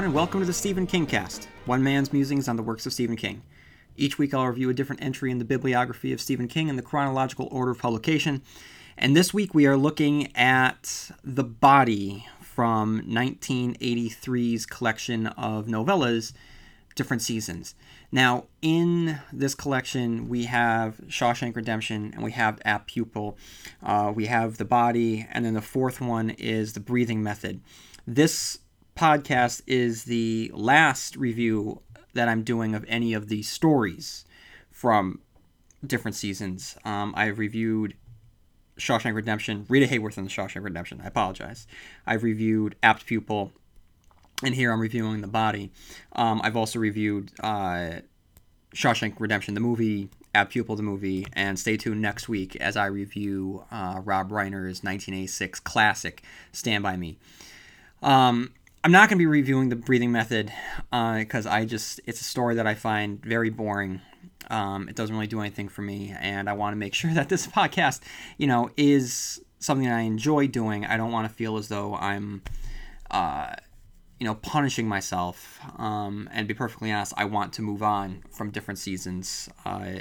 everyone, and welcome to the Stephen King Cast, one man's musings on the works of Stephen King. Each week, I'll review a different entry in the bibliography of Stephen King in the chronological order of publication. And this week, we are looking at The Body from 1983's collection of novellas, Different Seasons. Now, in this collection, we have Shawshank Redemption and we have Apt Pupil. Uh, we have The Body, and then the fourth one is The Breathing Method. This podcast is the last review that I'm doing of any of these stories from different seasons. Um, I've reviewed Shawshank Redemption, Rita Hayworth in the Shawshank Redemption. I apologize. I've reviewed Apt Pupil, and here I'm reviewing The Body. Um, I've also reviewed uh, Shawshank Redemption, the movie, Apt Pupil, the movie, and stay tuned next week as I review uh, Rob Reiner's 1986 classic, Stand By Me. Um, I'm not going to be reviewing the breathing method because uh, I just, it's a story that I find very boring. Um, it doesn't really do anything for me, and I want to make sure that this podcast, you know, is something I enjoy doing. I don't want to feel as though I'm, uh, you know, punishing myself. Um, and be perfectly honest, I want to move on from different seasons. Uh,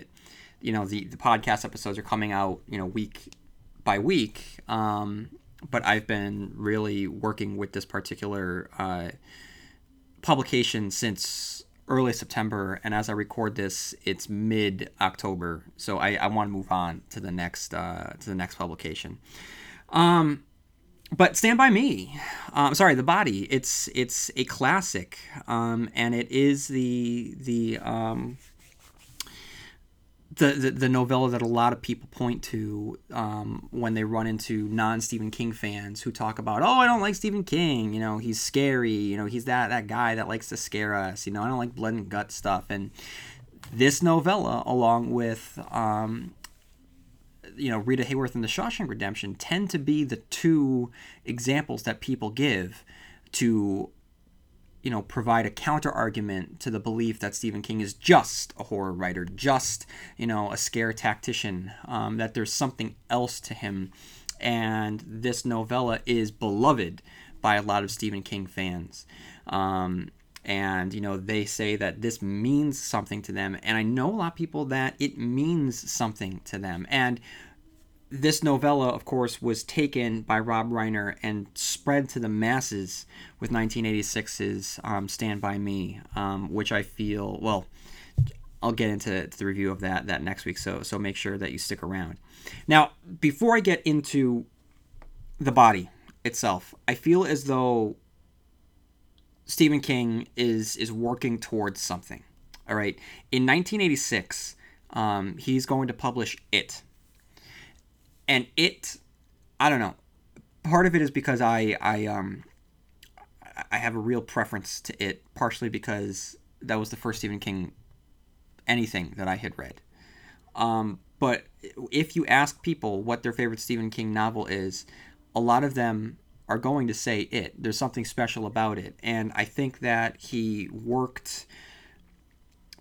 you know, the the podcast episodes are coming out, you know, week by week. Um, but I've been really working with this particular uh, publication since early September, and as I record this, it's mid October. So I, I want to move on to the next uh, to the next publication. Um, but Stand by Me, um, sorry, The Body. It's it's a classic, um, and it is the the um, the, the, the novella that a lot of people point to um, when they run into non Stephen King fans who talk about, oh, I don't like Stephen King. You know, he's scary. You know, he's that that guy that likes to scare us. You know, I don't like blood and gut stuff. And this novella, along with um, you know Rita Hayworth and The Shawshank Redemption, tend to be the two examples that people give to you know, provide a counter argument to the belief that Stephen King is just a horror writer, just, you know, a scare tactician, um, that there's something else to him. And this novella is beloved by a lot of Stephen King fans. Um, and, you know, they say that this means something to them. And I know a lot of people that it means something to them. And this novella, of course, was taken by Rob Reiner and spread to the masses with 1986's um, Stand By Me, um, which I feel, well, I'll get into the review of that that next week, so so make sure that you stick around. Now, before I get into the body itself, I feel as though Stephen King is is working towards something. All right, in 1986, um, he's going to publish It and it i don't know. Part of it is because i i um i have a real preference to it partially because that was the first stephen king anything that i had read. Um but if you ask people what their favorite stephen king novel is a lot of them are going to say it. There's something special about it. And i think that he worked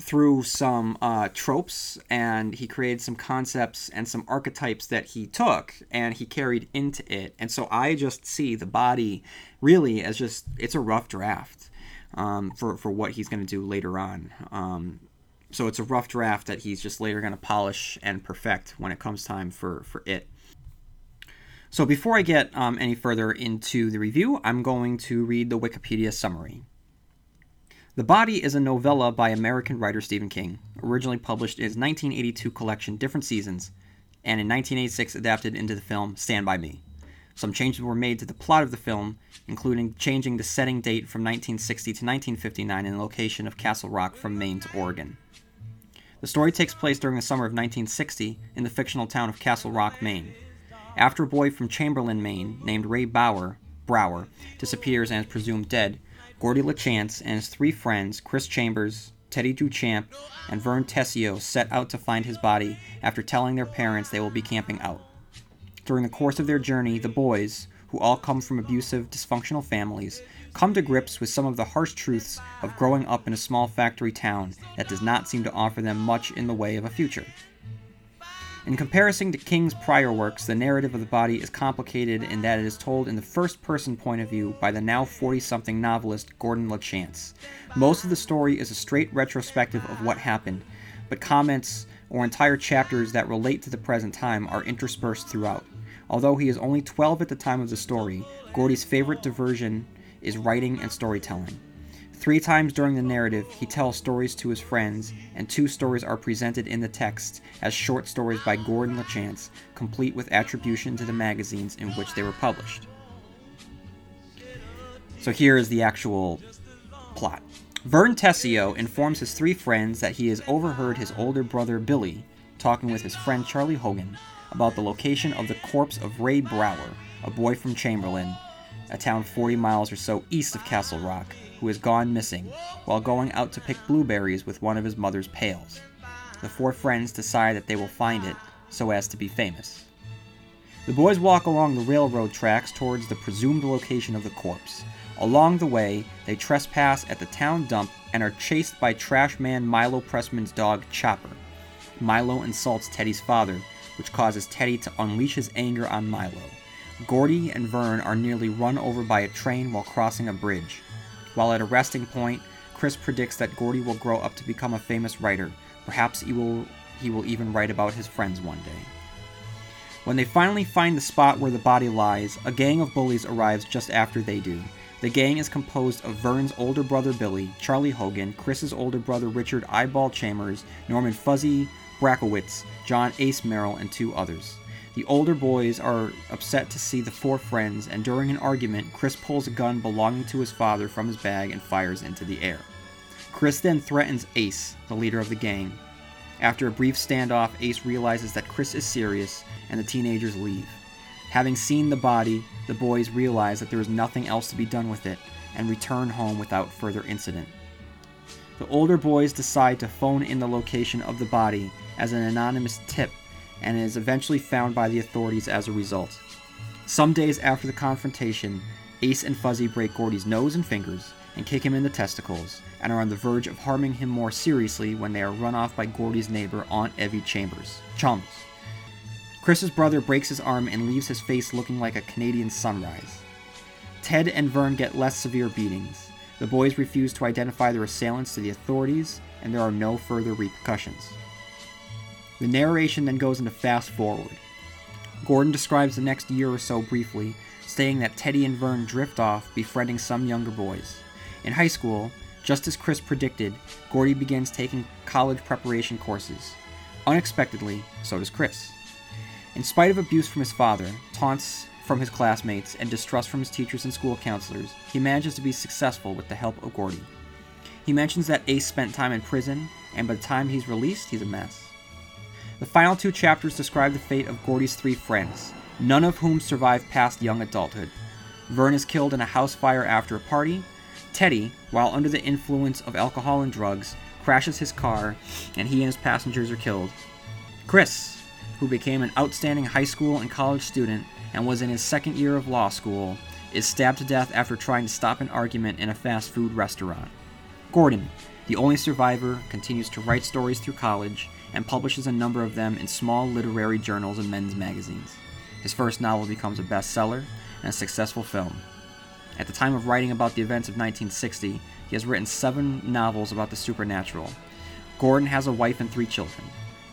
through some uh, tropes and he created some concepts and some archetypes that he took and he carried into it. And so I just see the body really as just it's a rough draft um, for for what he's going to do later on. Um, so it's a rough draft that he's just later going to polish and perfect when it comes time for for it. So before I get um, any further into the review, I'm going to read the Wikipedia summary. The Body is a novella by American writer Stephen King, originally published in his 1982 collection Different Seasons, and in 1986 adapted into the film Stand By Me. Some changes were made to the plot of the film, including changing the setting date from 1960 to 1959 and the location of Castle Rock from Maine to Oregon. The story takes place during the summer of 1960 in the fictional town of Castle Rock, Maine. After a boy from Chamberlain, Maine, named Ray Bauer, Brower, disappears and is presumed dead, Gordie LaChance and his three friends, Chris Chambers, Teddy Duchamp, and Vern Tessio, set out to find his body after telling their parents they will be camping out. During the course of their journey, the boys, who all come from abusive, dysfunctional families, come to grips with some of the harsh truths of growing up in a small factory town that does not seem to offer them much in the way of a future. In comparison to King's prior works, the narrative of the body is complicated in that it is told in the first person point of view by the now 40 something novelist Gordon LaChance. Most of the story is a straight retrospective of what happened, but comments or entire chapters that relate to the present time are interspersed throughout. Although he is only 12 at the time of the story, Gordy's favorite diversion is writing and storytelling. Three times during the narrative, he tells stories to his friends, and two stories are presented in the text as short stories by Gordon LaChance, complete with attribution to the magazines in which they were published. So here is the actual plot. Vern Tessio informs his three friends that he has overheard his older brother Billy talking with his friend Charlie Hogan about the location of the corpse of Ray Brower, a boy from Chamberlain, a town 40 miles or so east of Castle Rock, who has gone missing while going out to pick blueberries with one of his mother's pails. The four friends decide that they will find it so as to be famous. The boys walk along the railroad tracks towards the presumed location of the corpse. Along the way, they trespass at the town dump and are chased by trash man Milo Pressman's dog Chopper. Milo insults Teddy's father, which causes Teddy to unleash his anger on Milo. Gordy and Vern are nearly run over by a train while crossing a bridge. While at a resting point, Chris predicts that Gordy will grow up to become a famous writer. Perhaps he will he will even write about his friends one day. When they finally find the spot where the body lies, a gang of bullies arrives just after they do. The gang is composed of Vern's older brother Billy, Charlie Hogan, Chris's older brother Richard Eyeball Chambers, Norman Fuzzy Bracowicz, John Ace Merrill, and two others. The older boys are upset to see the four friends, and during an argument, Chris pulls a gun belonging to his father from his bag and fires into the air. Chris then threatens Ace, the leader of the gang. After a brief standoff, Ace realizes that Chris is serious, and the teenagers leave. Having seen the body, the boys realize that there is nothing else to be done with it, and return home without further incident. The older boys decide to phone in the location of the body as an anonymous tip and is eventually found by the authorities as a result. Some days after the confrontation, Ace and Fuzzy break Gordy's nose and fingers and kick him in the testicles, and are on the verge of harming him more seriously when they are run off by Gordy's neighbor, Aunt Evvie Chalmers. Chums. Chris's brother breaks his arm and leaves his face looking like a Canadian sunrise. Ted and Vern get less severe beatings. The boys refuse to identify their assailants to the authorities, and there are no further repercussions. The narration then goes into fast forward. Gordon describes the next year or so briefly, stating that Teddy and Vern drift off, befriending some younger boys. In high school, just as Chris predicted, Gordy begins taking college preparation courses. Unexpectedly, so does Chris. In spite of abuse from his father, taunts from his classmates, and distrust from his teachers and school counselors, he manages to be successful with the help of Gordy. He mentions that Ace spent time in prison, and by the time he's released, he's a mess. The final two chapters describe the fate of Gordy's three friends, none of whom survive past young adulthood. Vern is killed in a house fire after a party. Teddy, while under the influence of alcohol and drugs, crashes his car, and he and his passengers are killed. Chris, who became an outstanding high school and college student and was in his second year of law school, is stabbed to death after trying to stop an argument in a fast food restaurant. Gordon, the only survivor, continues to write stories through college and publishes a number of them in small literary journals and men's magazines. His first novel becomes a bestseller and a successful film. At the time of writing about the events of 1960, he has written seven novels about the supernatural. Gordon has a wife and three children.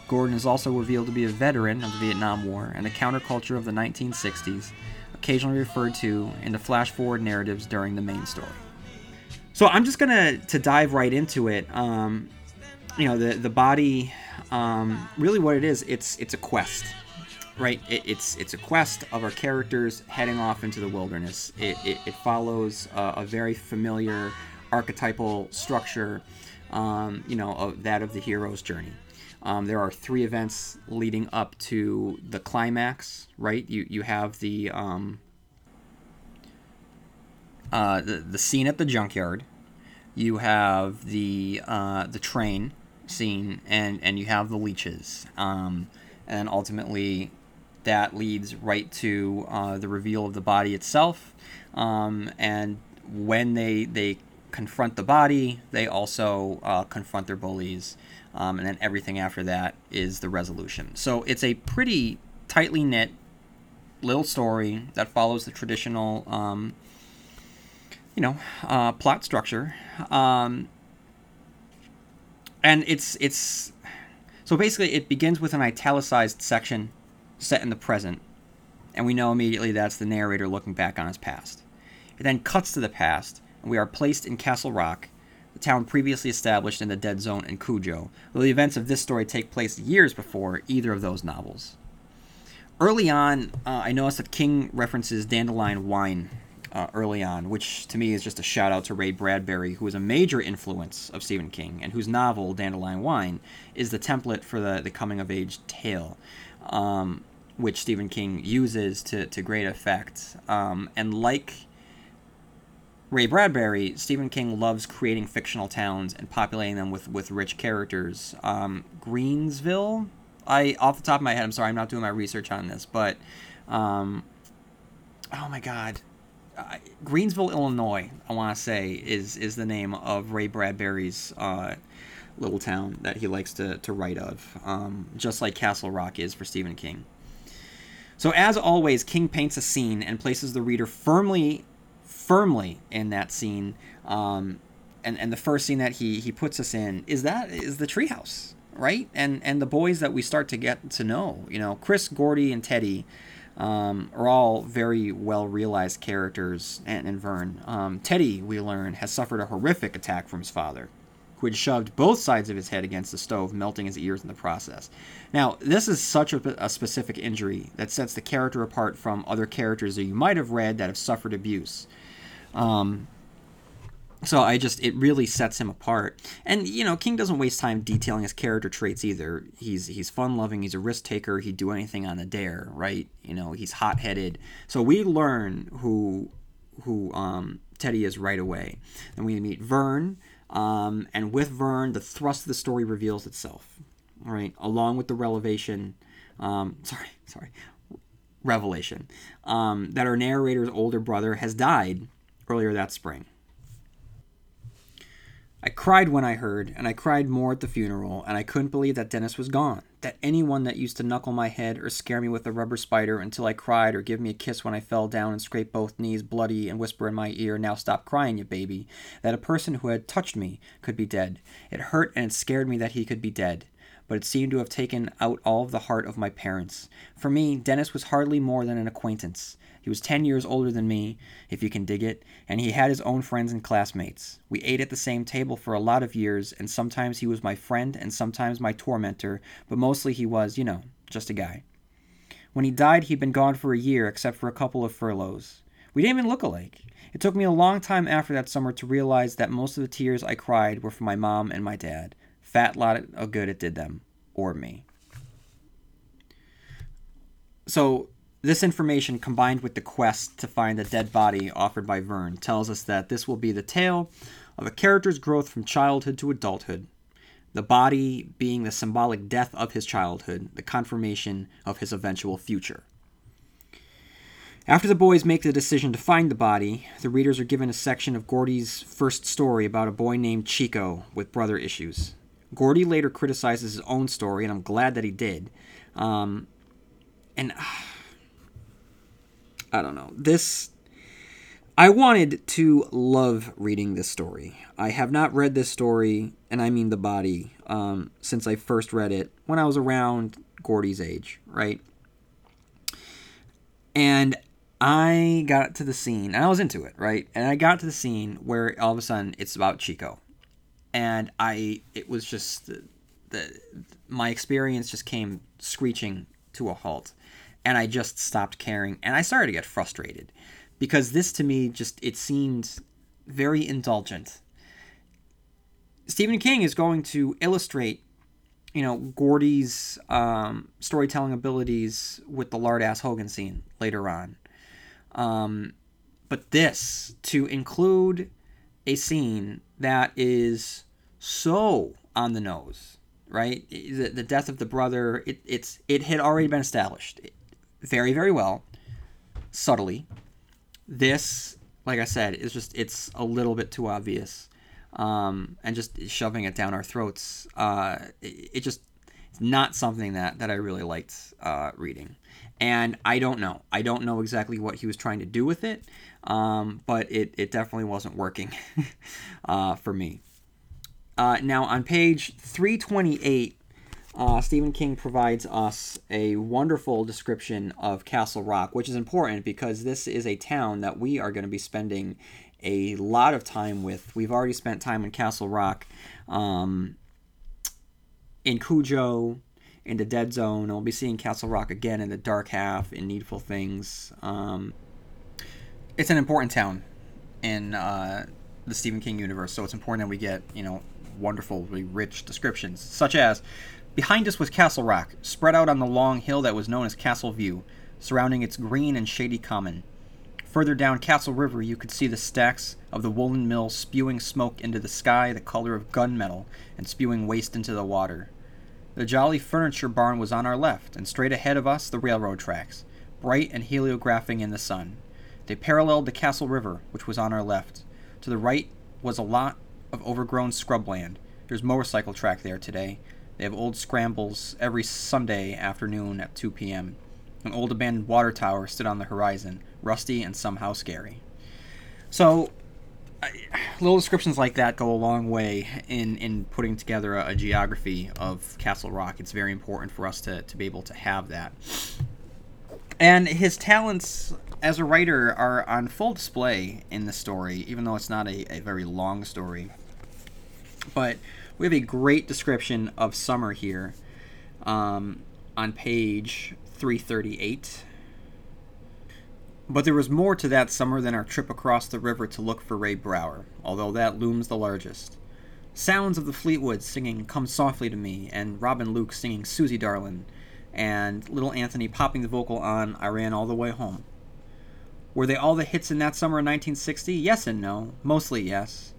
Gordon is also revealed to be a veteran of the Vietnam War and the counterculture of the 1960s, occasionally referred to in the flash forward narratives during the main story. So I'm just gonna to dive right into it. Um, you know, the the body, um, really what it is, it's it's a quest, right? It, it's it's a quest of our characters heading off into the wilderness. It it, it follows a, a very familiar archetypal structure, um, you know, of that of the hero's journey. Um, there are three events leading up to the climax, right? You you have the um, uh, the, the scene at the junkyard. You have the uh, the train scene, and and you have the leeches, um, and ultimately that leads right to uh, the reveal of the body itself. Um, and when they they confront the body. They also uh, confront their bullies, um, and then everything after that is the resolution. So it's a pretty tightly knit little story that follows the traditional, um, you know, uh, plot structure. Um, and it's it's so basically it begins with an italicized section set in the present, and we know immediately that's the narrator looking back on his past. It then cuts to the past, and we are placed in Castle Rock, the town previously established in the Dead Zone and Cujo, though the events of this story take place years before either of those novels. Early on, uh, I noticed that King references dandelion wine uh, early on, which to me is just a shout out to Ray Bradbury, who was a major influence of Stephen King, and whose novel, Dandelion Wine, is the template for the, the coming of age tale. Um, which Stephen King uses to, to great effect. Um, and like Ray Bradbury, Stephen King loves creating fictional towns and populating them with, with rich characters. Um, Greensville, I off the top of my head, I'm sorry, I'm not doing my research on this, but um, oh my god, uh, Greensville, Illinois, I want to say is is the name of Ray Bradbury's uh, little town that he likes to to write of, um, just like Castle Rock is for Stephen King. So as always, King paints a scene and places the reader firmly, firmly in that scene. Um, and and the first scene that he he puts us in is that is the treehouse, right? And and the boys that we start to get to know, you know, Chris, Gordy, and Teddy. Um, are all very well realized characters, and, and Vern. Um, Teddy, we learn, has suffered a horrific attack from his father who had shoved both sides of his head against the stove, melting his ears in the process. Now, this is such a, a, specific injury that sets the character apart from other characters that you might have read that have suffered abuse. Um, so I just it really sets him apart. And you know, King doesn't waste time detailing his character traits either. He's he's fun loving, he's a risk taker, he'd do anything on the dare, right? You know, he's hot headed. So we learn who who um, Teddy is right away. And we meet Vern, um, and with Vern, the thrust of the story reveals itself, right? Along with the revelation, um, sorry, sorry, revelation, um, that our narrator's older brother has died earlier that spring. I cried when I heard, and I cried more at the funeral, and I couldn't believe that Dennis was gone. That anyone that used to knuckle my head or scare me with a rubber spider until I cried or give me a kiss when I fell down and scraped both knees bloody and whisper in my ear, Now stop crying, you baby. That a person who had touched me could be dead. It hurt and it scared me that he could be dead but it seemed to have taken out all of the heart of my parents. For me, Dennis was hardly more than an acquaintance. He was 10 years older than me, if you can dig it, and he had his own friends and classmates. We ate at the same table for a lot of years, and sometimes he was my friend and sometimes my tormentor, but mostly he was, you know, just a guy. When he died, he'd been gone for a year, except for a couple of furloughs. We didn't even look alike. It took me a long time after that summer to realize that most of the tears I cried were for my mom and my dad fat lot of good it did them or me. So, this information combined with the quest to find the dead body offered by Vern tells us that this will be the tale of a character's growth from childhood to adulthood, the body being the symbolic death of his childhood, the confirmation of his eventual future. After the boys make the decision to find the body, the readers are given a section of Gordy's first story about a boy named Chico with brother issues. Gordy later criticizes his own story, and I'm glad that he did. Um, and uh, I don't know. This. I wanted to love reading this story. I have not read this story, and I mean the body, um, since I first read it when I was around Gordy's age, right? And I got to the scene, and I was into it, right? And I got to the scene where all of a sudden it's about Chico and I it was just the, the my experience just came screeching to a halt, and I just stopped caring, and I started to get frustrated because this to me just it seemed very indulgent. Stephen King is going to illustrate, you know, Gordy's um, storytelling abilities with the lard ass Hogan scene later on. Um, but this to include a scene that is so on the nose, right? The, the death of the brother, it, it's it had already been established very, very well, subtly. This like I said, is just it's a little bit too obvious, um, and just shoving it down our throats. Uh, it, it just it's not something that that I really liked uh, reading, and I don't know. I don't know exactly what he was trying to do with it, um, but it it definitely wasn't working uh, for me. Uh, now on page three twenty eight. Uh, Stephen King provides us a wonderful description of Castle Rock, which is important because this is a town that we are going to be spending a lot of time with. We've already spent time in Castle Rock, um, in Cujo, in the Dead Zone, we'll be seeing Castle Rock again in the Dark Half, in Needful Things. Um, it's an important town in uh, the Stephen King universe, so it's important that we get, you know, wonderfully rich descriptions, such as Behind us was Castle Rock, spread out on the long hill that was known as Castle View, surrounding its green and shady common. Further down Castle River, you could see the stacks of the woolen mill spewing smoke into the sky the color of gunmetal and spewing waste into the water. The jolly furniture barn was on our left, and straight ahead of us the railroad tracks, bright and heliographing in the sun. They paralleled the Castle River, which was on our left. To the right was a lot of overgrown scrubland. There's motorcycle track there today, they have old scrambles every Sunday afternoon at 2 p.m. An old abandoned water tower stood on the horizon, rusty and somehow scary. So, little descriptions like that go a long way in, in putting together a, a geography of Castle Rock. It's very important for us to, to be able to have that. And his talents as a writer are on full display in the story, even though it's not a, a very long story. But we have a great description of summer here um, on page 338. But there was more to that summer than our trip across the river to look for Ray Brower, although that looms the largest. Sounds of the Fleetwoods singing Come Softly to Me, and Robin Luke singing Susie Darlin', and little Anthony popping the vocal on I Ran All the Way Home. Were they all the hits in that summer of 1960? Yes and no. Mostly yes.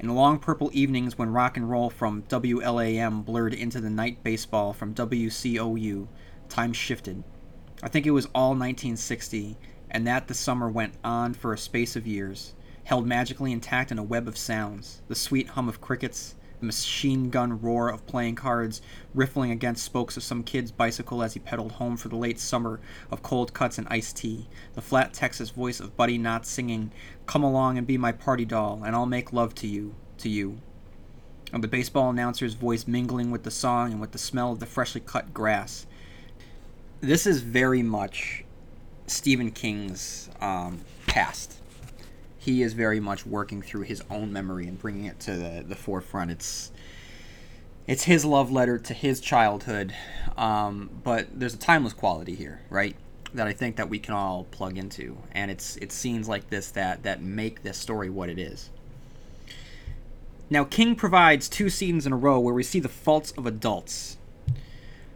In the long purple evenings when rock and roll from WLAM blurred into the night baseball from WCOU, time shifted. I think it was all 1960, and that the summer went on for a space of years, held magically intact in a web of sounds the sweet hum of crickets, machine gun roar of playing cards riffling against spokes of some kid's bicycle as he pedaled home for the late summer of cold cuts and iced tea, the flat Texas voice of Buddy Knox singing, Come along and be my party doll, and I'll make love to you, to you. And the baseball announcer's voice mingling with the song and with the smell of the freshly cut grass. This is very much Stephen King's um, past he is very much working through his own memory and bringing it to the, the forefront. It's it's his love letter to his childhood, um, but there's a timeless quality here, right? That I think that we can all plug into, and it's it's scenes like this that that make this story what it is. Now, King provides two scenes in a row where we see the faults of adults.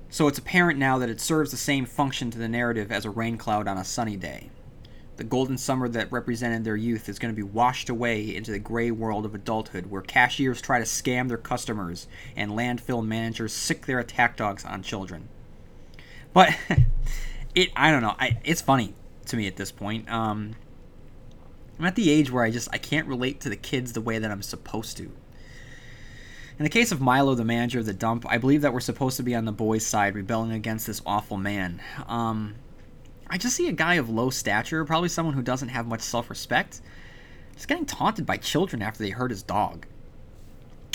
So it's apparent now that it serves the same function to the narrative as a rain cloud on a sunny day. The golden summer that represented their youth is going to be washed away into the gray world of adulthood, where cashiers try to scam their customers and landfill managers sic their attack dogs on children. But it, I don't know. I, it's funny to me at this point. Um, I'm at the age where I just I can't relate to the kids the way that I'm supposed to. In the case of Milo, the manager of the dump, I believe that we're supposed to be on the boys' side, rebelling against this awful man. Um, I just see a guy of low stature, probably someone who doesn't have much self respect, just getting taunted by children after they hurt his dog.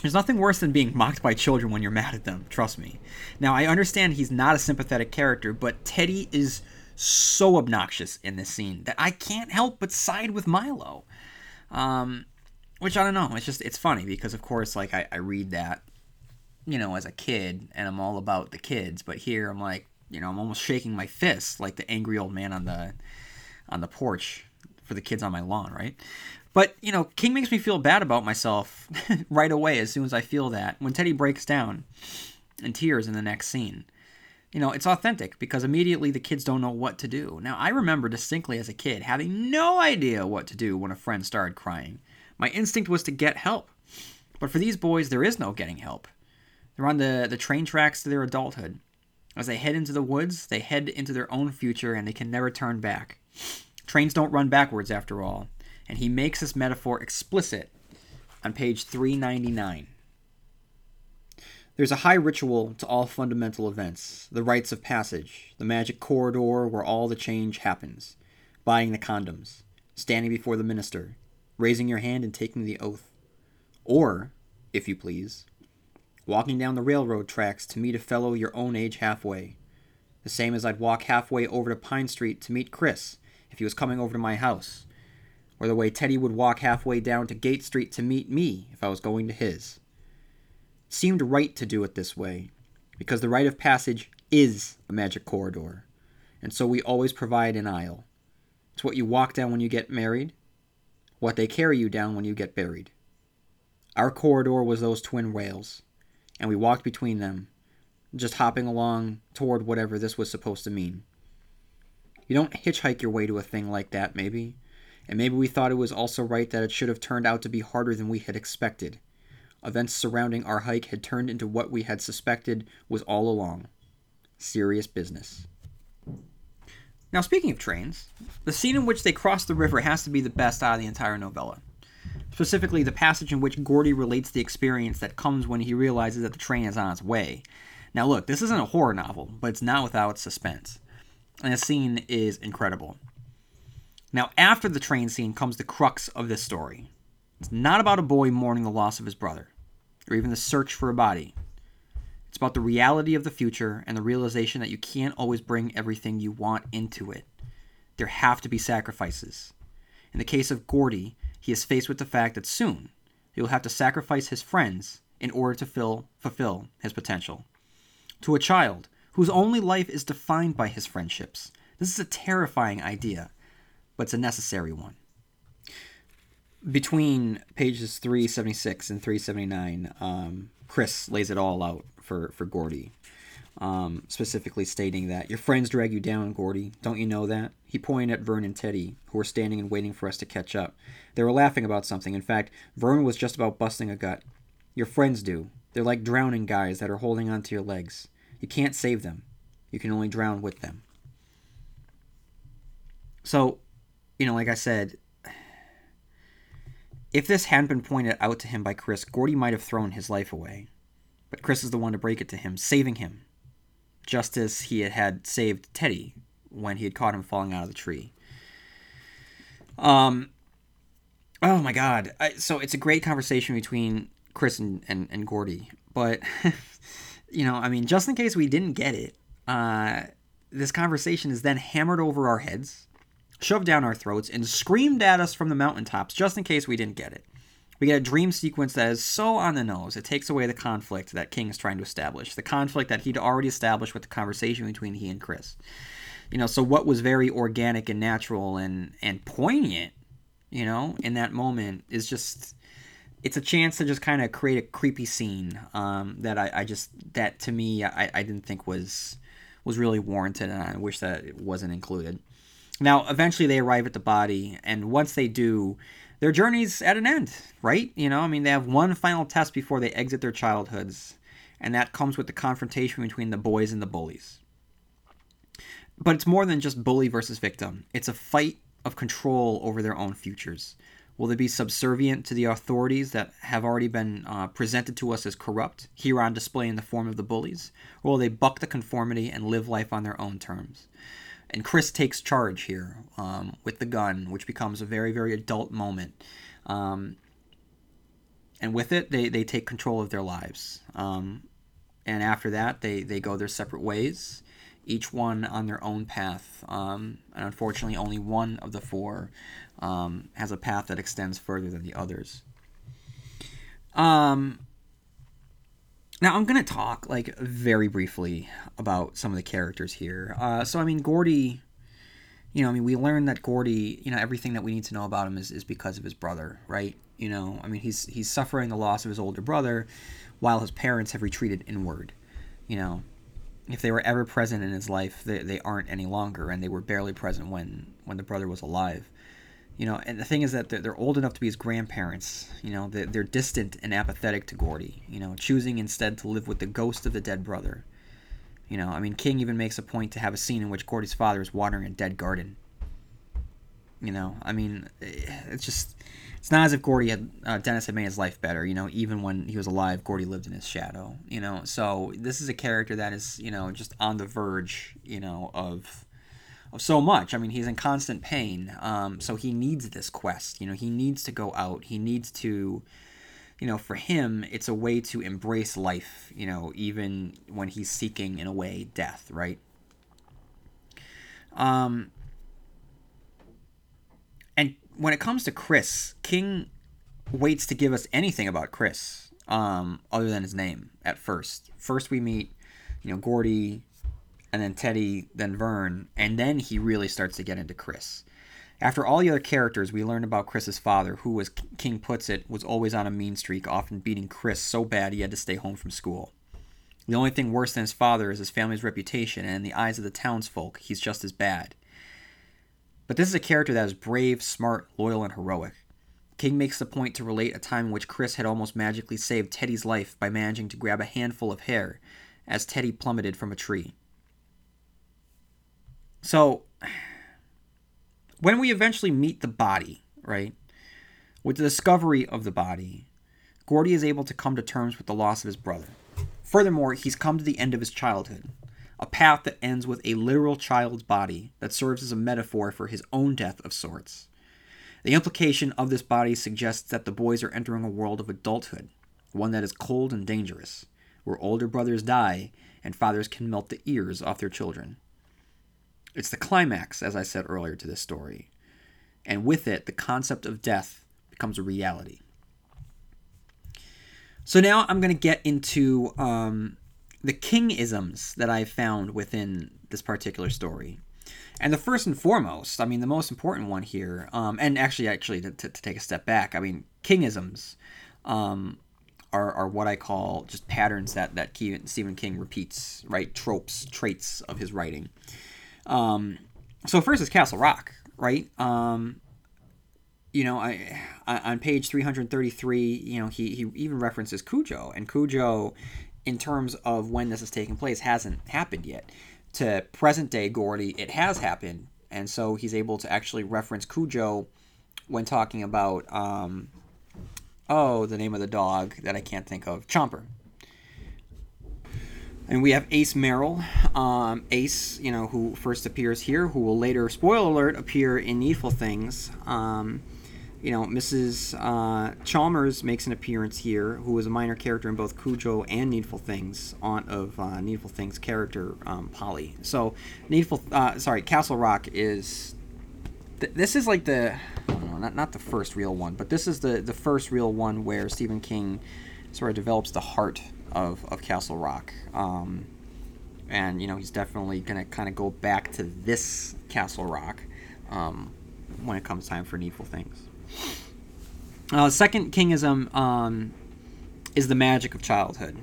There's nothing worse than being mocked by children when you're mad at them, trust me. Now, I understand he's not a sympathetic character, but Teddy is so obnoxious in this scene that I can't help but side with Milo. Um, which I don't know. It's just it's funny because of course like I, I read that, you know, as a kid and I'm all about the kids, but here I'm like, you know, I'm almost shaking my fist like the angry old man on the on the porch for the kids on my lawn, right? But, you know, King makes me feel bad about myself right away as soon as I feel that. When Teddy breaks down in tears in the next scene. You know, it's authentic because immediately the kids don't know what to do. Now, I remember distinctly as a kid having no idea what to do when a friend started crying. My instinct was to get help. But for these boys, there is no getting help. They're on the, the train tracks to their adulthood. As they head into the woods, they head into their own future and they can never turn back. Trains don't run backwards, after all. And he makes this metaphor explicit on page 399. There's a high ritual to all fundamental events the rites of passage, the magic corridor where all the change happens, buying the condoms, standing before the minister, raising your hand and taking the oath. Or, if you please, walking down the railroad tracks to meet a fellow your own age halfway. The same as I'd walk halfway over to Pine Street to meet Chris if he was coming over to my house. Or the way Teddy would walk halfway down to Gate Street to meet me if I was going to his. Seemed right to do it this way, because the rite of passage is a magic corridor, and so we always provide an aisle. It's what you walk down when you get married, what they carry you down when you get buried. Our corridor was those twin rails, and we walked between them, just hopping along toward whatever this was supposed to mean. You don't hitchhike your way to a thing like that, maybe. And maybe we thought it was also right that it should have turned out to be harder than we had expected. Events surrounding our hike had turned into what we had suspected was all along serious business. Now, speaking of trains, the scene in which they cross the river has to be the best out of the entire novella. Specifically, the passage in which Gordy relates the experience that comes when he realizes that the train is on its way. Now, look, this isn't a horror novel, but it's not without suspense. And the scene is incredible. Now, after the train scene comes the crux of this story. It's not about a boy mourning the loss of his brother, or even the search for a body. It's about the reality of the future and the realization that you can't always bring everything you want into it. There have to be sacrifices. In the case of Gordy, he is faced with the fact that soon he will have to sacrifice his friends in order to fill, fulfill his potential. To a child whose only life is defined by his friendships, this is a terrifying idea, but it's a necessary one. Between pages 376 and 379, um, Chris lays it all out for, for Gordy, um, specifically stating that your friends drag you down, Gordy. Don't you know that? He pointed at Vern and Teddy, who were standing and waiting for us to catch up. They were laughing about something. In fact, Vern was just about busting a gut. Your friends do. They're like drowning guys that are holding onto your legs. You can't save them. You can only drown with them. So, you know, like I said, if this hadn't been pointed out to him by Chris, Gordy might have thrown his life away. But Chris is the one to break it to him, saving him, just as he had, had saved Teddy when he had caught him falling out of the tree. Um, oh my God! I, so it's a great conversation between Chris and and, and Gordy, but you know, I mean, just in case we didn't get it, uh, this conversation is then hammered over our heads, shoved down our throats, and screamed at us from the mountaintops, just in case we didn't get it. We get a dream sequence that is so on the nose, it takes away the conflict that King is trying to establish, the conflict that he'd already established with the conversation between he and Chris. You know, so what was very organic and natural and, and poignant, you know, in that moment is just it's a chance to just kind of create a creepy scene um, that I, I, just that to me I, I didn't think was was really warranted and I wish that it wasn't included. Now eventually they arrive at the body and once they do, their journey's at an end, right? You know, I mean they have one final test before they exit their childhoods, and that comes with the confrontation between the boys and the bullies. But it's more than just bully versus victim. It's a fight of control over their own futures. Will they be subservient to the authorities that have already been uh, presented to us as corrupt, here on display in the form of the bullies? Or will they buck the conformity and live life on their own terms? And Chris takes charge here um, with the gun, which becomes a very, very adult moment. Um, and with it, they, they take control of their lives. Um, and after that, they, they go their separate ways, each one on their own path. Um, and unfortunately, only one of the four um, has a path that extends further than the others. Um, now I'm gonna talk like very briefly about some of the characters here. Uh, so I mean, Gordy, you know, I mean, we learned that Gordy, you know, everything that we need to know about him is, is because of his brother, right? You know, I mean, he's he's suffering the loss of his older brother, while his parents have retreated inward. You know, if they were ever present in his life, they, they aren't any longer, and they were barely present when when the brother was alive you know, and the thing is that they're, they're old enough to be his grandparents. You know, they're, they're distant and apathetic to Gordy. You know, choosing instead to live with the ghost of the dead brother. You know, I mean, King even makes a point to have a scene in which Gordy's father is watering a dead garden. You know, I mean, eh, it's just it's not as if Gordy had uh, Dennis had made his life better. You know, even when he was alive, Gordy lived in his shadow. You know, so this is a character that is you know just on the verge. You know of of so much. I mean, he's in constant pain. Um, so he needs this quest. You know, he needs to go out. He needs to, you know, for him, it's a way to embrace life. You know, even when he's seeking, in a way, death. Right. Um. And when it comes to Chris, King waits to give us anything about Chris, um, other than his name at first. First, we meet, you know, Gordy, and then Teddy, then Vern, and then he really starts to get into Chris. After all the other characters, we learn about Chris's father, who, as King puts it, was always on a mean streak, often beating Chris so bad he had to stay home from school. The only thing worse than his father is his family's reputation, and in the eyes of the townsfolk, he's just as bad. But this is a character that is brave, smart, loyal, and heroic. King makes the point to relate a time in which Chris had almost magically saved Teddy's life by managing to grab a handful of hair as Teddy plummeted from a tree. So, when we eventually meet the body, right, with the discovery of the body, Gordy is able to come to terms with the loss of his brother. Furthermore, he's come to the end of his childhood, a path that ends with a literal child's body that serves as a metaphor for his own death of sorts. The implication of this body suggests that the boys are entering a world of adulthood, one that is cold and dangerous, where older brothers die and fathers can melt the ears off their children. It's the climax, as I said earlier, to this story. And with it, the concept of death becomes a reality. So now I'm going to get into um, the king isms that I found within this particular story. And the first and foremost, I mean, the most important one here, um, and actually, actually, to, to, to, take a step back, I mean, kingisms um, are, are what I call just patterns that that Stephen King repeats, right? Tropes, traits of his writing. Um, so first is Castle Rock, right? Um, you know, I, I, on page 333, you know, he, he even references Cujo, and Cujo, in terms of when this is taking place, hasn't happened yet. To present day Gordy, it has happened, and so he's able to actually reference Cujo when talking about, um, oh, the name of the dog that I can't think of, Chomper, and we have Ace Merrill, um, Ace, you know, who first appears here, who will later, spoiler alert, appear in Needful Things. Um, you know, Mrs. Uh, Chalmers makes an appearance here, who is a minor character in both Cujo and Needful Things, aunt of uh, Needful Things character um, Polly. So, Needful, uh, sorry, Castle Rock is. Th- this is like the, know, not not the first real one, but this is the the first real one where Stephen King sort of develops the heart of, of Castle Rock. Um, and, you know, he's definitely going to kind of go back to this Castle Rock um, when it comes time for Needful Things. Uh, second Kingism um, is the magic of childhood.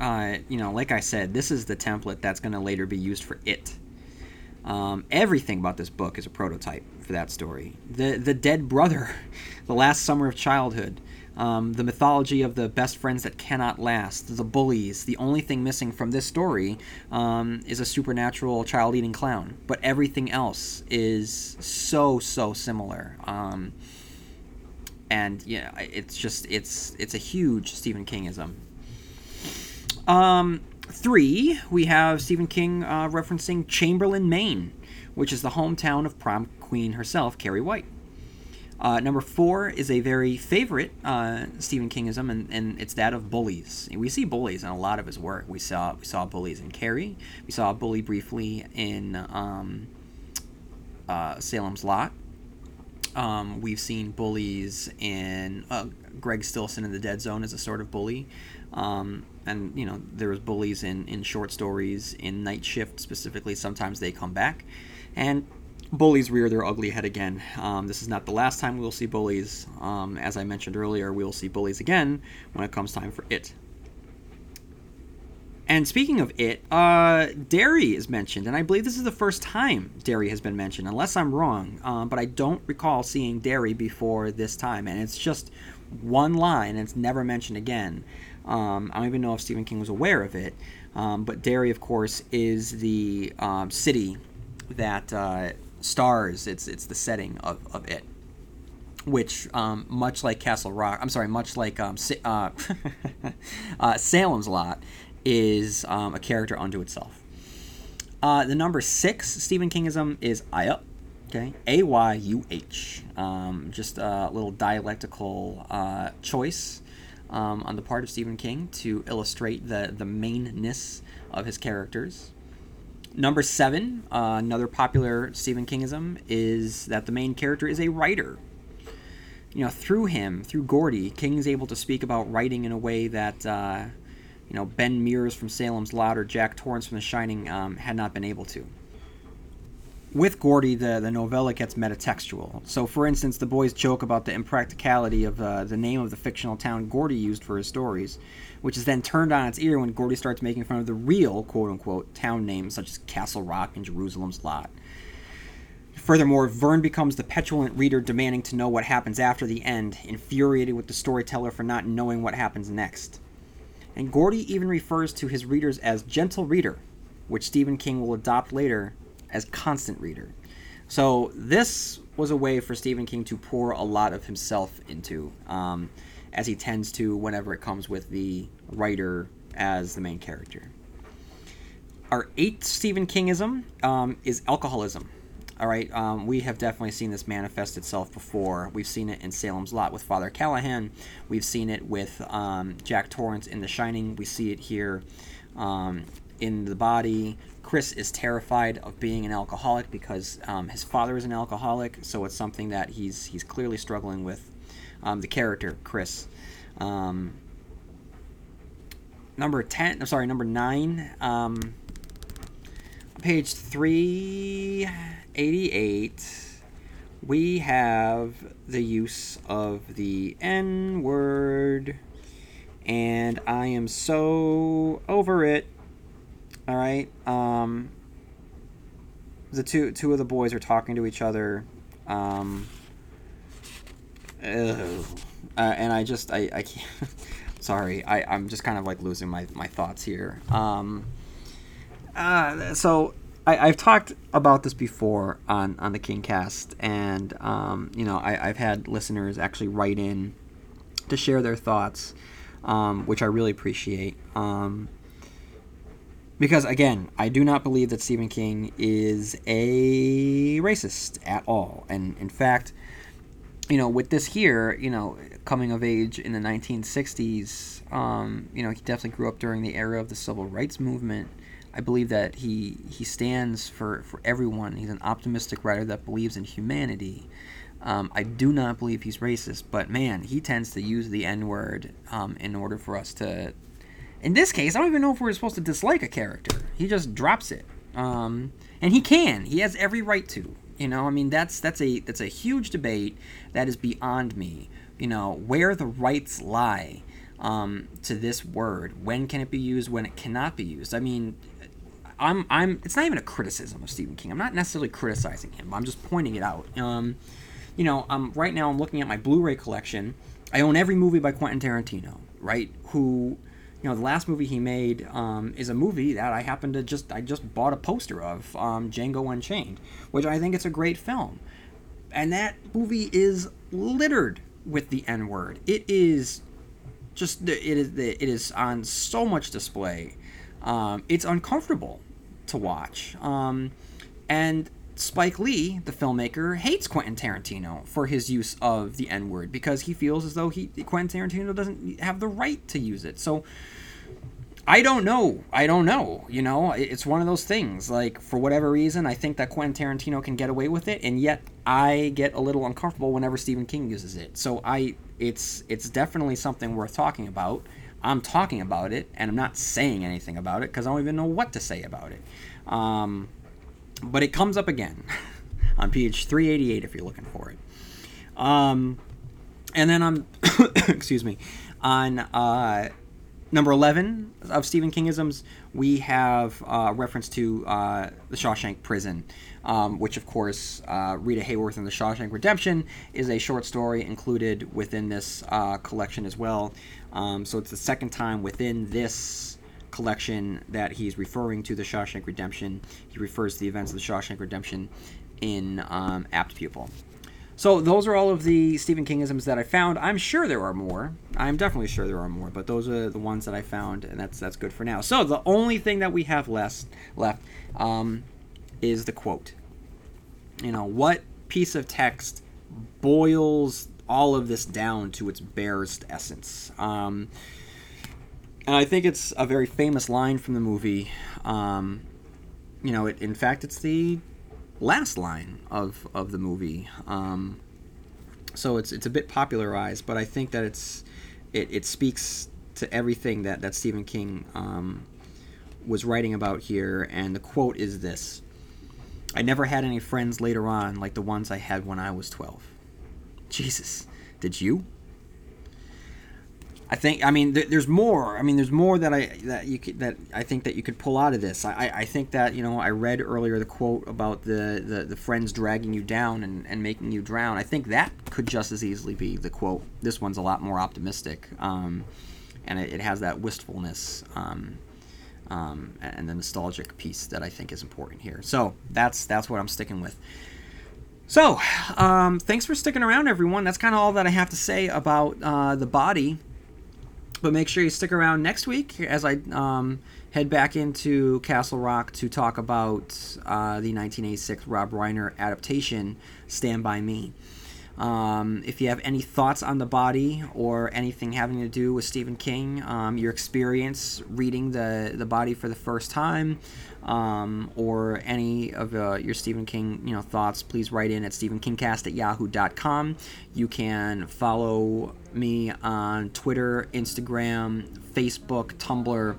Uh, you know, like I said, this is the template that's going to later be used for it. Um, everything about this book is a prototype for that story. The the dead brother, the last summer of childhood, um, the mythology of the best friends that cannot last, the bullies. The only thing missing from this story um, is a supernatural child eating clown, but everything else is so so similar. Um, and yeah, it's just it's it's a huge Stephen Kingism. Um, three, we have Stephen King uh, referencing Chamberlain, Maine, which is the hometown of prom queen herself, Carrie White. Uh, number four is a very favorite uh, Stephen Kingism, and, and it's that of bullies. We see bullies in a lot of his work. We saw we saw bullies in Carrie. We saw a bully briefly in um, uh, Salem's Lot. Um, we've seen bullies in uh, Greg Stillson in the Dead Zone as a sort of bully. Um, and you know there's bullies in, in short stories in Night Shift specifically. Sometimes they come back, and bullies rear their ugly head again. Um, this is not the last time we will see bullies. Um, as I mentioned earlier, we will see bullies again when it comes time for it. And speaking of it, uh, Derry is mentioned, and I believe this is the first time Derry has been mentioned, unless I'm wrong. Um, but I don't recall seeing Derry before this time, and it's just one line, and it's never mentioned again. Um, I don't even know if Stephen King was aware of it, um, but Derry, of course, is the um, city that uh, stars. It's it's the setting of, of it, which um, much like Castle Rock. I'm sorry, much like um, uh, uh, Salem's Lot is um, a character unto itself. Uh, the number six Stephen Kingism is Ayuh. Okay, A Y U H. Um, just a little dialectical uh, choice um, on the part of Stephen King to illustrate the the mainness of his characters. Number seven, uh, another popular Stephen Kingism, is that the main character is a writer. You know, through him, through Gordie, King is able to speak about writing in a way that, uh, you know, Ben Mears from Salem's Lot or Jack Torrance from The Shining um, had not been able to. With Gordie, the, the novella gets metatextual. So, for instance, the boys joke about the impracticality of uh, the name of the fictional town Gordie used for his stories, which is then turned on its ear when Gordie starts making fun of the real, quote unquote, town names such as Castle Rock and Jerusalem's Lot. Furthermore, Vern becomes the petulant reader demanding to know what happens after the end, infuriated with the storyteller for not knowing what happens next. And Gordie even refers to his readers as gentle reader, which Stephen King will adopt later as constant reader. So this was a way for Stephen King to pour a lot of himself into, um, as he tends to whenever it comes with the writer as the main character. Our eighth Stephen Kingism um, is alcoholism. All right, um, we have definitely seen this manifest itself before. We've seen it in Salem's Lot with Father Callahan. We've seen it with um, Jack Torrance in The Shining. We see it here um, in The Body. Chris is terrified of being an alcoholic because um, his father is an alcoholic, so it's something that he's he's clearly struggling with. Um, the character Chris. Um, number ten. I'm sorry, number nine. Um, page three eighty-eight. We have the use of the N word, and I am so over it. All right. Um, the two two of the boys are talking to each other. Um, uh, and I just I, I can't. sorry, I I'm just kind of like losing my my thoughts here. Um, uh, so I, I've talked about this before on on the Kingcast, and um, you know I, I've had listeners actually write in to share their thoughts, um, which I really appreciate. Um, because again, I do not believe that Stephen King is a racist at all, and in fact, you know, with this here, you know, coming of age in the 1960s, um, you know, he definitely grew up during the era of the civil rights movement. I believe that he he stands for for everyone. He's an optimistic writer that believes in humanity. Um, I do not believe he's racist, but man, he tends to use the N word um, in order for us to. In this case, I don't even know if we're supposed to dislike a character. He just drops it, um, and he can. He has every right to. You know, I mean, that's that's a that's a huge debate that is beyond me. You know, where the rights lie um, to this word. When can it be used? When it cannot be used? I mean, I'm I'm. It's not even a criticism of Stephen King. I'm not necessarily criticizing him. I'm just pointing it out. Um, you know, um, right now I'm looking at my Blu-ray collection. I own every movie by Quentin Tarantino. Right? Who, you know, the last movie he made um, is a movie that I happen to just I just bought a poster of, um, Django Unchained, which I think it's a great film, and that movie is littered with the N word. It is just it is it is on so much display. Um, it's uncomfortable to watch. Um, and Spike Lee, the filmmaker, hates Quentin Tarantino for his use of the N word because he feels as though he Quentin Tarantino doesn't have the right to use it. So I don't know. I don't know. You know, it's one of those things. Like for whatever reason, I think that Quentin Tarantino can get away with it, and yet I get a little uncomfortable whenever Stephen King uses it. So I, it's it's definitely something worth talking about. I'm talking about it, and I'm not saying anything about it because I don't even know what to say about it. Um, but it comes up again on page 388 if you're looking for it. Um, and then on, excuse me, on uh, number 11 of Stephen Kingisms, we have uh, reference to uh, the Shawshank Prison, um, which, of course, uh, Rita Hayworth and the Shawshank Redemption is a short story included within this uh, collection as well. Um, so it's the second time within this collection that he's referring to the Shawshank Redemption. He refers to the events of the Shawshank Redemption in um, apt pupil. So those are all of the Stephen Kingisms that I found. I'm sure there are more. I'm definitely sure there are more, but those are the ones that I found, and that's that's good for now. So the only thing that we have less left um, is the quote. You know what piece of text boils all of this down to its barest essence. Um, and I think it's a very famous line from the movie. Um, you know, it, in fact, it's the last line of, of the movie. Um, so it's it's a bit popularized, but I think that it's it, it speaks to everything that, that Stephen King um, was writing about here. And the quote is this I never had any friends later on like the ones I had when I was 12. Jesus, did you? I think. I mean, th- there's more. I mean, there's more that I that you could, that I think that you could pull out of this. I, I think that you know I read earlier the quote about the, the, the friends dragging you down and, and making you drown. I think that could just as easily be the quote. This one's a lot more optimistic, um, and it, it has that wistfulness. Um, um, and the nostalgic piece that I think is important here. So that's that's what I'm sticking with. So, um, thanks for sticking around, everyone. That's kind of all that I have to say about uh, the body. But make sure you stick around next week as I um, head back into Castle Rock to talk about uh, the 1986 Rob Reiner adaptation, Stand By Me. Um, if you have any thoughts on the body or anything having to do with Stephen King, um, your experience reading the the body for the first time, um, or any of uh, your Stephen King you know thoughts, please write in at stephenkingcast at yahoo.com. You can follow me on Twitter, Instagram, Facebook, Tumblr.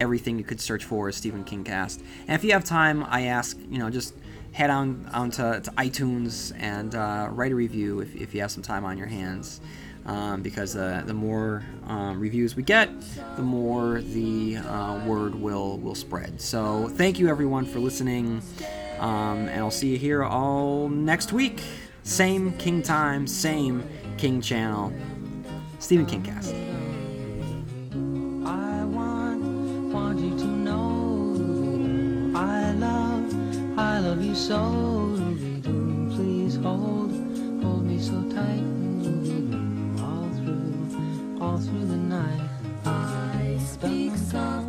Everything you could search for is Stephen King Cast. And if you have time, I ask you know just head on onto to iTunes and uh, write a review if, if you have some time on your hands. Um, because uh, the more um, reviews we get, the more the uh, word will will spread. So thank you everyone for listening, um, and I'll see you here all next week. Same King time, same King channel. Stephen King cast. I want, want you to know I love, I love you so. Please hold, hold me so tight. All through, the night. I speak soft.